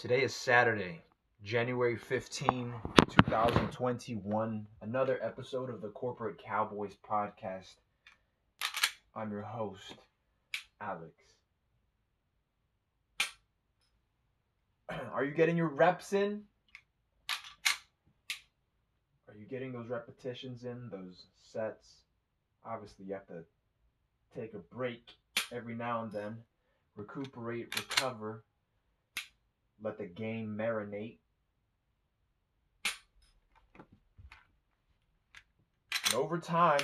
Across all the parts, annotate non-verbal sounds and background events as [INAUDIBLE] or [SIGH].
Today is Saturday, January 15, 2021. Another episode of the Corporate Cowboys podcast. I'm your host, Alex. [CLEARS THROAT] Are you getting your reps in? Are you getting those repetitions in, those sets? Obviously, you have to take a break every now and then, recuperate, recover let the game marinate. And over time,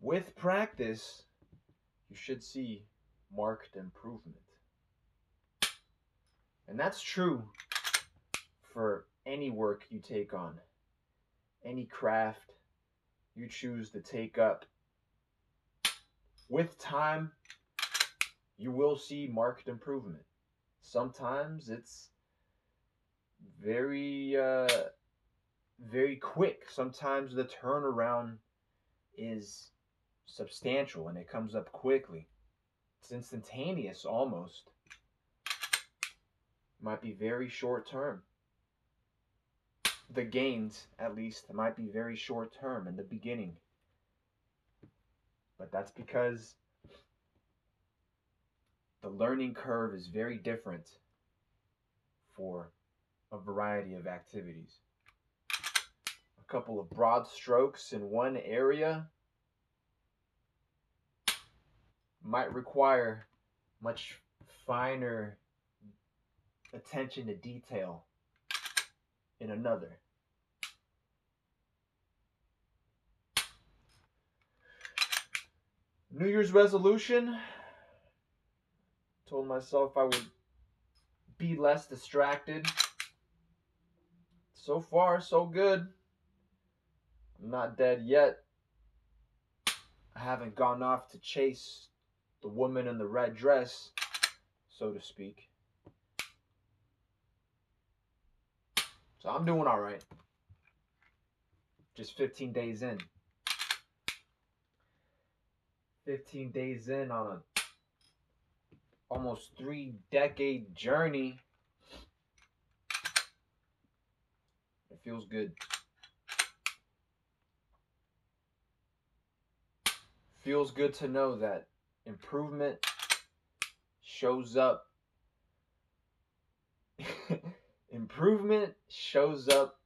with practice, you should see marked improvement. And that's true for any work you take on, any craft you choose to take up. With time, you will see marked improvement sometimes it's very uh, very quick. Sometimes the turnaround is substantial and it comes up quickly. It's instantaneous almost. Might be very short term. The gains, at least, might be very short term in the beginning. But that's because the learning curve is very different for a variety of activities. A couple of broad strokes in one area might require much finer attention to detail in another. New Year's resolution Told myself I would be less distracted. So far, so good. I'm not dead yet. I haven't gone off to chase the woman in the red dress, so to speak. So I'm doing all right. Just 15 days in. 15 days in on a almost three decade journey. It feels good. Feels good to know that improvement shows up. [LAUGHS] improvement shows up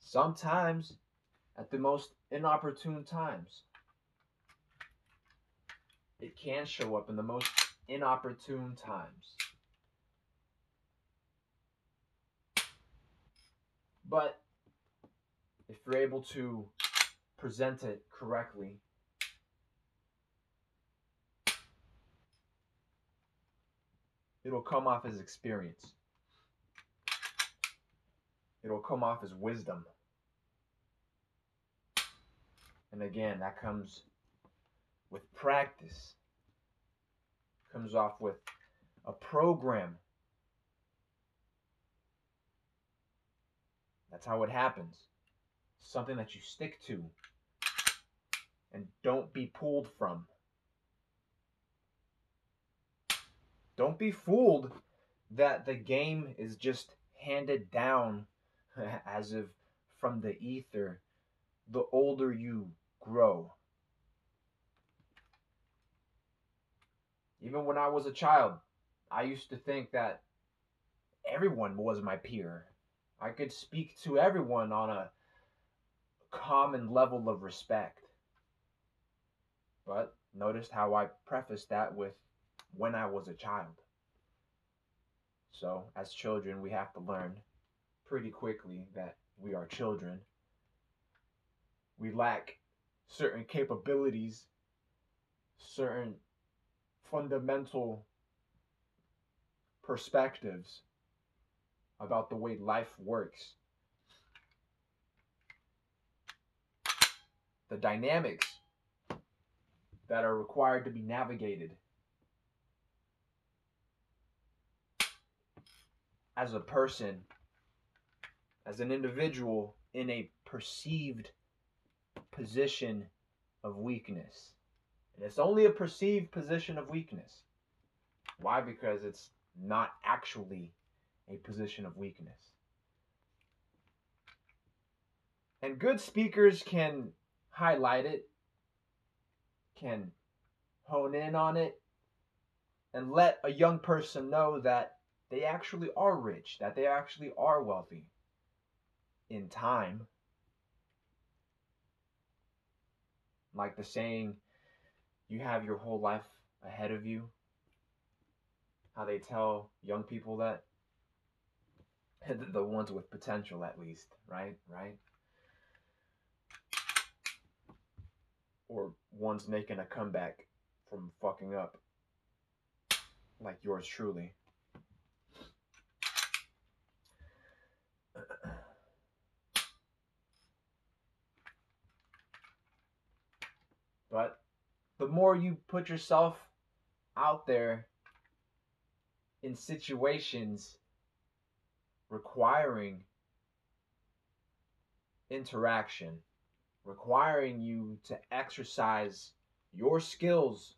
sometimes at the most inopportune times it can show up in the most inopportune times. But if you're able to present it correctly, it'll come off as experience. It'll come off as wisdom. And again, that comes with practice, comes off with a program. That's how it happens. Something that you stick to and don't be pulled from. Don't be fooled that the game is just handed down [LAUGHS] as if from the ether the older you grow. Even when I was a child, I used to think that everyone was my peer. I could speak to everyone on a common level of respect. But notice how I prefaced that with when I was a child. So, as children, we have to learn pretty quickly that we are children. We lack certain capabilities, certain fundamental perspectives about the way life works. The dynamics that are required to be navigated as a person, as an individual in a perceived position of weakness. And it's only a perceived position of weakness. Why? Because it's not actually a position of weakness. And good speakers can highlight it, can hone in on it, and let a young person know that they actually are rich, that they actually are wealthy in time. Like the saying, you have your whole life ahead of you. How they tell young people that. [LAUGHS] the ones with potential, at least, right? Right? Or ones making a comeback from fucking up. Like yours truly. But the more you put yourself out there in situations requiring interaction, requiring you to exercise your skills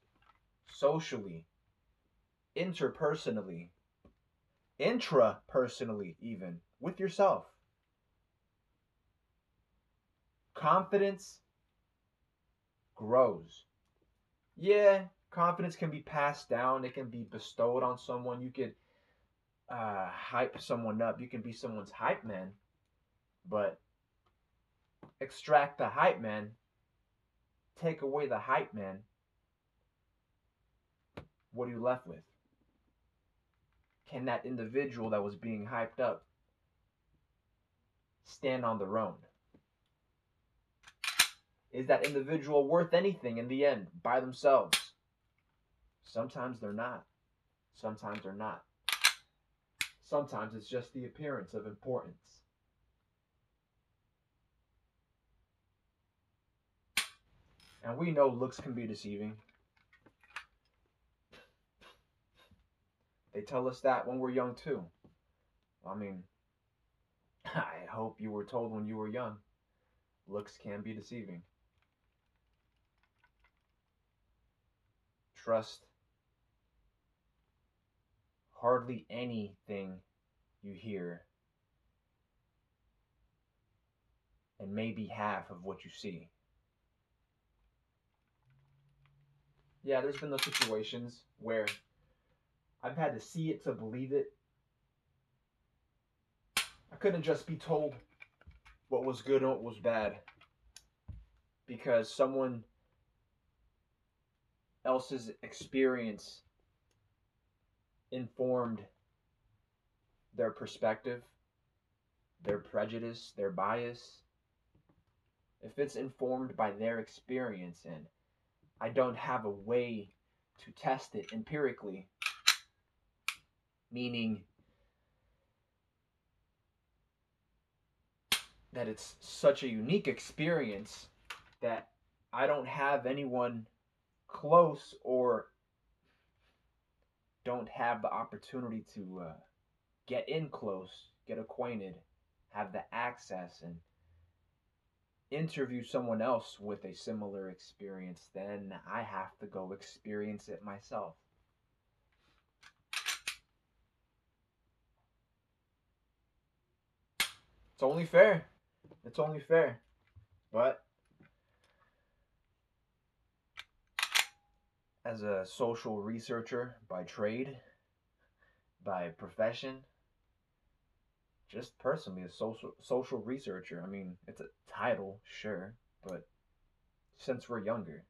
socially, interpersonally, intrapersonally, even with yourself. Confidence grows. Yeah, confidence can be passed down, it can be bestowed on someone. You could uh, hype someone up, you can be someone's hype man, but extract the hype man, take away the hype man. What are you left with? Can that individual that was being hyped up stand on their own? Is that individual worth anything in the end by themselves? Sometimes they're not. Sometimes they're not. Sometimes it's just the appearance of importance. And we know looks can be deceiving. They tell us that when we're young too. I mean, [LAUGHS] I hope you were told when you were young. Looks can be deceiving. Trust hardly anything you hear and maybe half of what you see. Yeah, there's been those situations where I've had to see it to believe it. I couldn't just be told what was good and what was bad because someone else's experience informed their perspective, their prejudice, their bias, if it's informed by their experience and I don't have a way to test it empirically, meaning that it's such a unique experience that I don't have anyone close or don't have the opportunity to uh, get in close, get acquainted, have the access, and interview someone else with a similar experience, then I have to go experience it myself. It's only fair. It's only fair. But as a social researcher by trade, by profession, just personally a social social researcher. I mean, it's a title, sure, but since we're younger,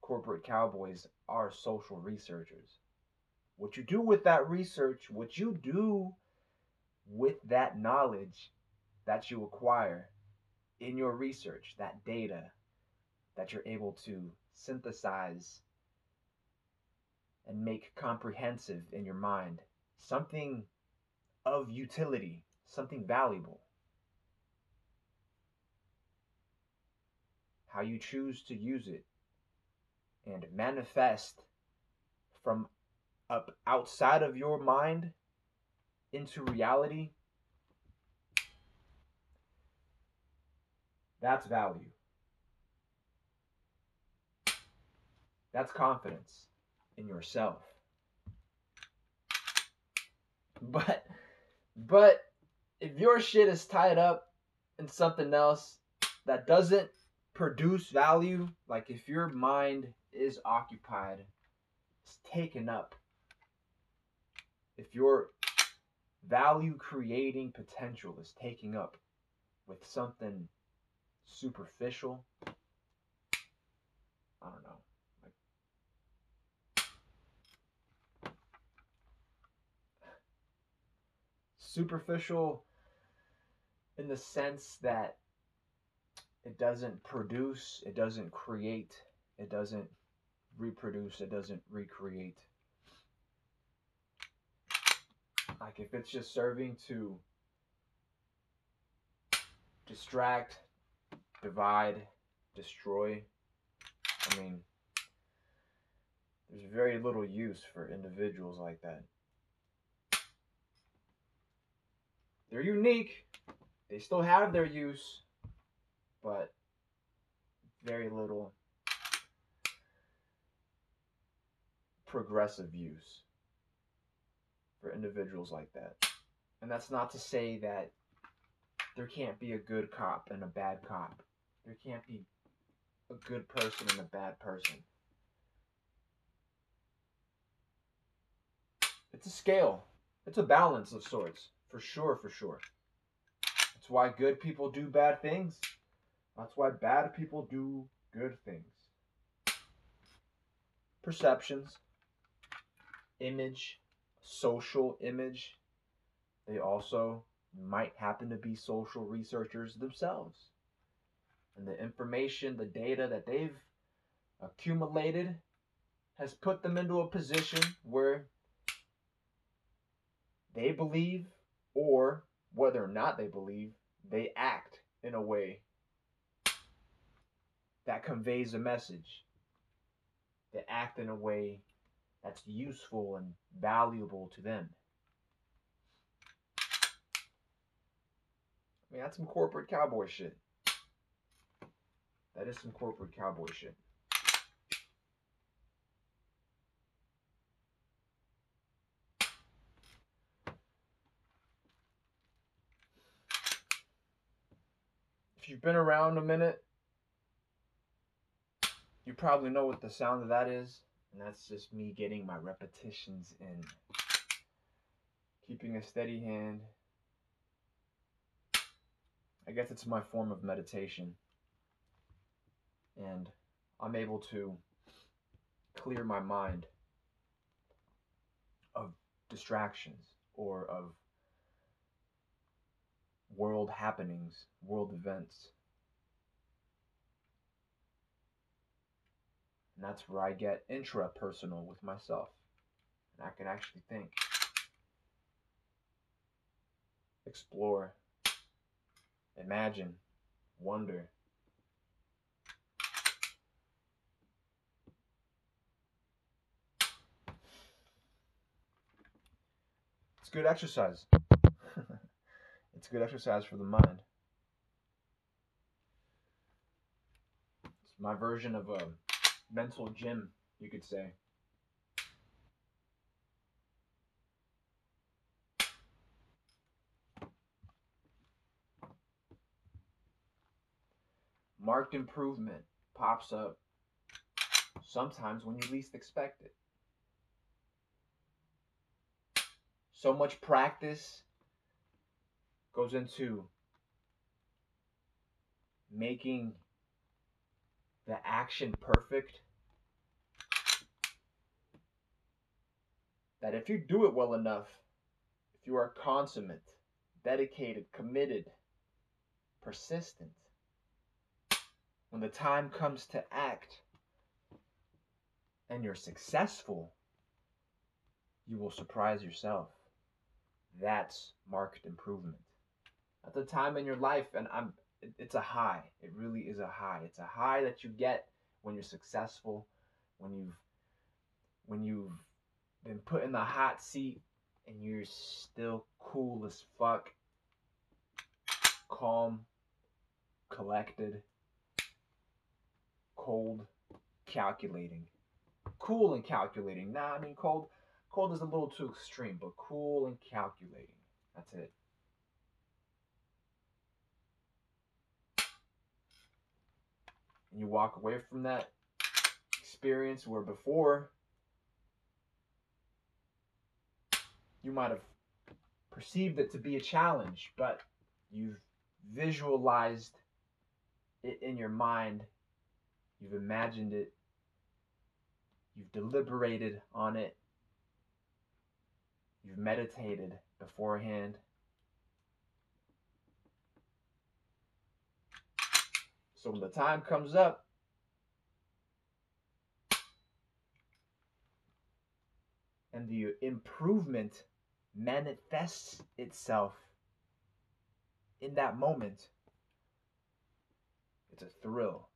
corporate cowboys are social researchers. What you do with that research, what you do with that knowledge that you acquire in your research, that data that you're able to synthesize and make comprehensive in your mind something of utility, something valuable. How you choose to use it and manifest from up outside of your mind into reality. That's value. That's confidence in yourself. But but if your shit is tied up in something else that doesn't produce value, like if your mind is occupied, it's taken up. If your value creating potential is taking up with something superficial, I don't know. Like superficial in the sense that it doesn't produce, it doesn't create, it doesn't reproduce, it doesn't recreate. Like if it's just serving to distract, divide, destroy, I mean, there's very little use for individuals like that. They're unique. They still have their use, but very little progressive use for individuals like that. And that's not to say that there can't be a good cop and a bad cop. There can't be a good person and a bad person. It's a scale. It's a balance of sorts. For sure, for sure. That's why good people do bad things. That's why bad people do good things. Perceptions, image, social image. They also might happen to be social researchers themselves. And the information, the data that they've accumulated has put them into a position where they believe, or whether or not they believe, they act in a way that conveys a message. They act in a way that's useful and valuable to them. I mean, that's some corporate cowboy shit. That is some corporate cowboy shit. You've been around a minute, you probably know what the sound of that is. And that's just me getting my repetitions in. Keeping a steady hand. I guess it's my form of meditation. And I'm able to clear my mind of distractions or of world happenings, world events. And that's where I get intrapersonal with myself. And I can actually think, explore, imagine, wonder. It's good exercise. It's good exercise for the mind. It's my version of a mental gym, you could say. Marked improvement pops up sometimes when you least expect it. So much practice goes into making the action perfect that if you do it well enough, if you are consummate, dedicated, committed, persistent, when the time comes to act and you're successful, you will surprise yourself. That's marked improvement. At the time in your life, and I'm it's a high. It really is a high. It's a high that you get when you're successful, when you've when you've been put in the hot seat and you're still cool as fuck, calm, collected, cold, calculating. Cool and calculating. Nah, I mean cold Cold is a little too extreme, but cool and calculating. That's it. You walk away from that experience where before you might have perceived it to be a challenge, but you've visualized it in your mind, you've imagined it, you've deliberated on it, you've meditated beforehand. So when the time comes up, and the improvement manifests itself in that moment, it's a thrill.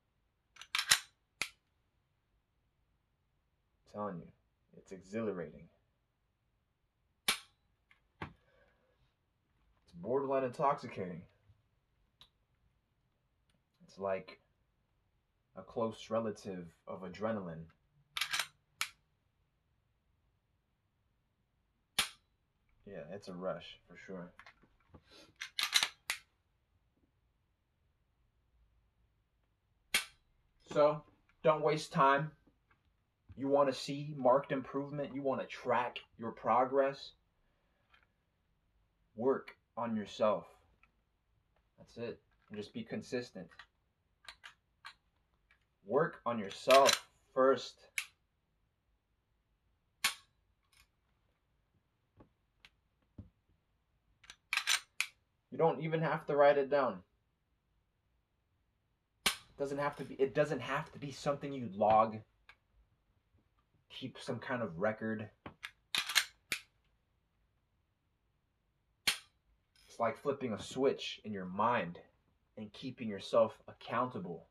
I'm telling you, it's exhilarating. It's borderline intoxicating. It's like a close relative of adrenaline. Yeah, it's a rush for sure. So, don't waste time. You want to see marked improvement, you want to track your progress. Work on yourself. That's it. And just be consistent. Work on yourself first. You don't even have to write it down. It doesn't have to be it doesn't have to be something you log. Keep some kind of record. It's like flipping a switch in your mind and keeping yourself accountable.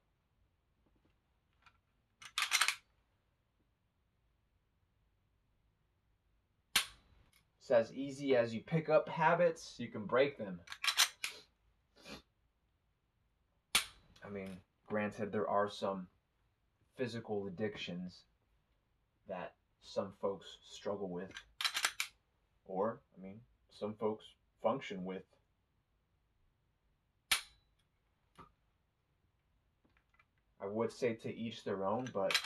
It's as easy as you pick up habits, you can break them. I mean, granted, there are some physical addictions that some folks struggle with, or, I mean, some folks function with. I would say to each their own, but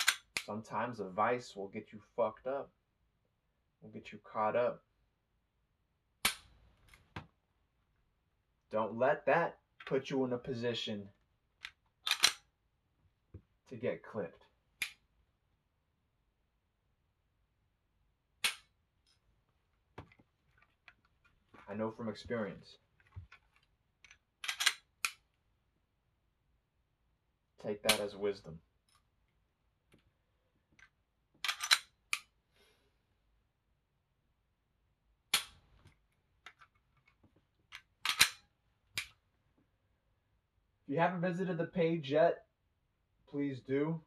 sometimes a vice will get you fucked up, will get you caught up. Don't let that put you in a position to get clipped. I know from experience. Take that as wisdom. If you haven't visited the page yet, please do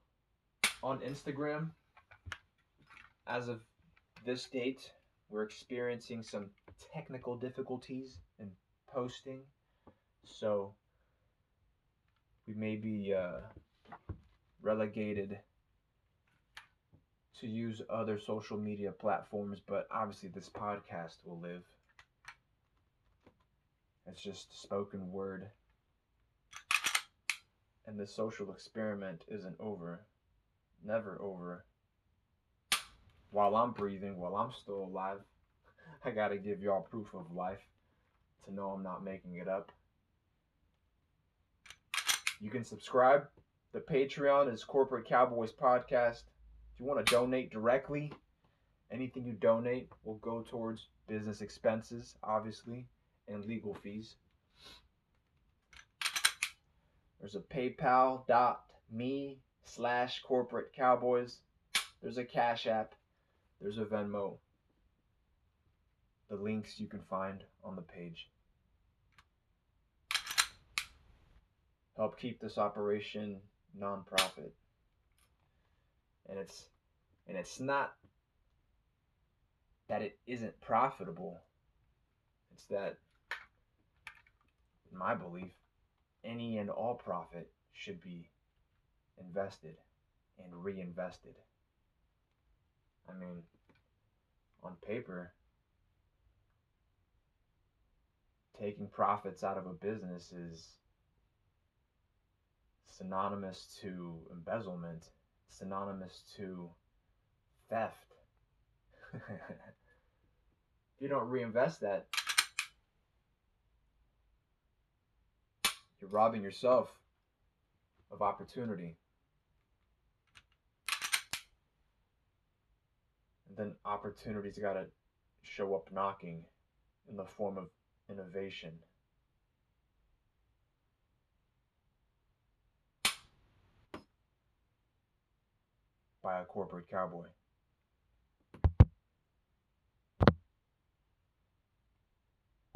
on Instagram. As of this date, we're experiencing some technical difficulties in posting, so we may be uh, relegated to use other social media platforms, but obviously this podcast will live. It's just spoken word. And the social experiment isn't over. Never over. While I'm breathing, while I'm still alive, [LAUGHS] I gotta give y'all proof of life to know I'm not making it up. You can subscribe. The Patreon is Corporate Cowboys Podcast. If you want to donate directly, anything you donate will go towards business expenses, obviously, and legal fees. There's a paypal.me slash corporate cowboys. There's a Cash App. There's a Venmo. The links you can find on the page. Help keep this operation nonprofit. And it's and it's not that it isn't profitable. It's that in my belief, any and all profit should be invested and reinvested. I mean, on paper, taking profits out of a business is synonymous to embezzlement, synonymous to theft. [LAUGHS] if you don't reinvest that, you're robbing yourself of opportunity. And then opportunities got to show up knocking in the form of innovation. By a corporate cowboy.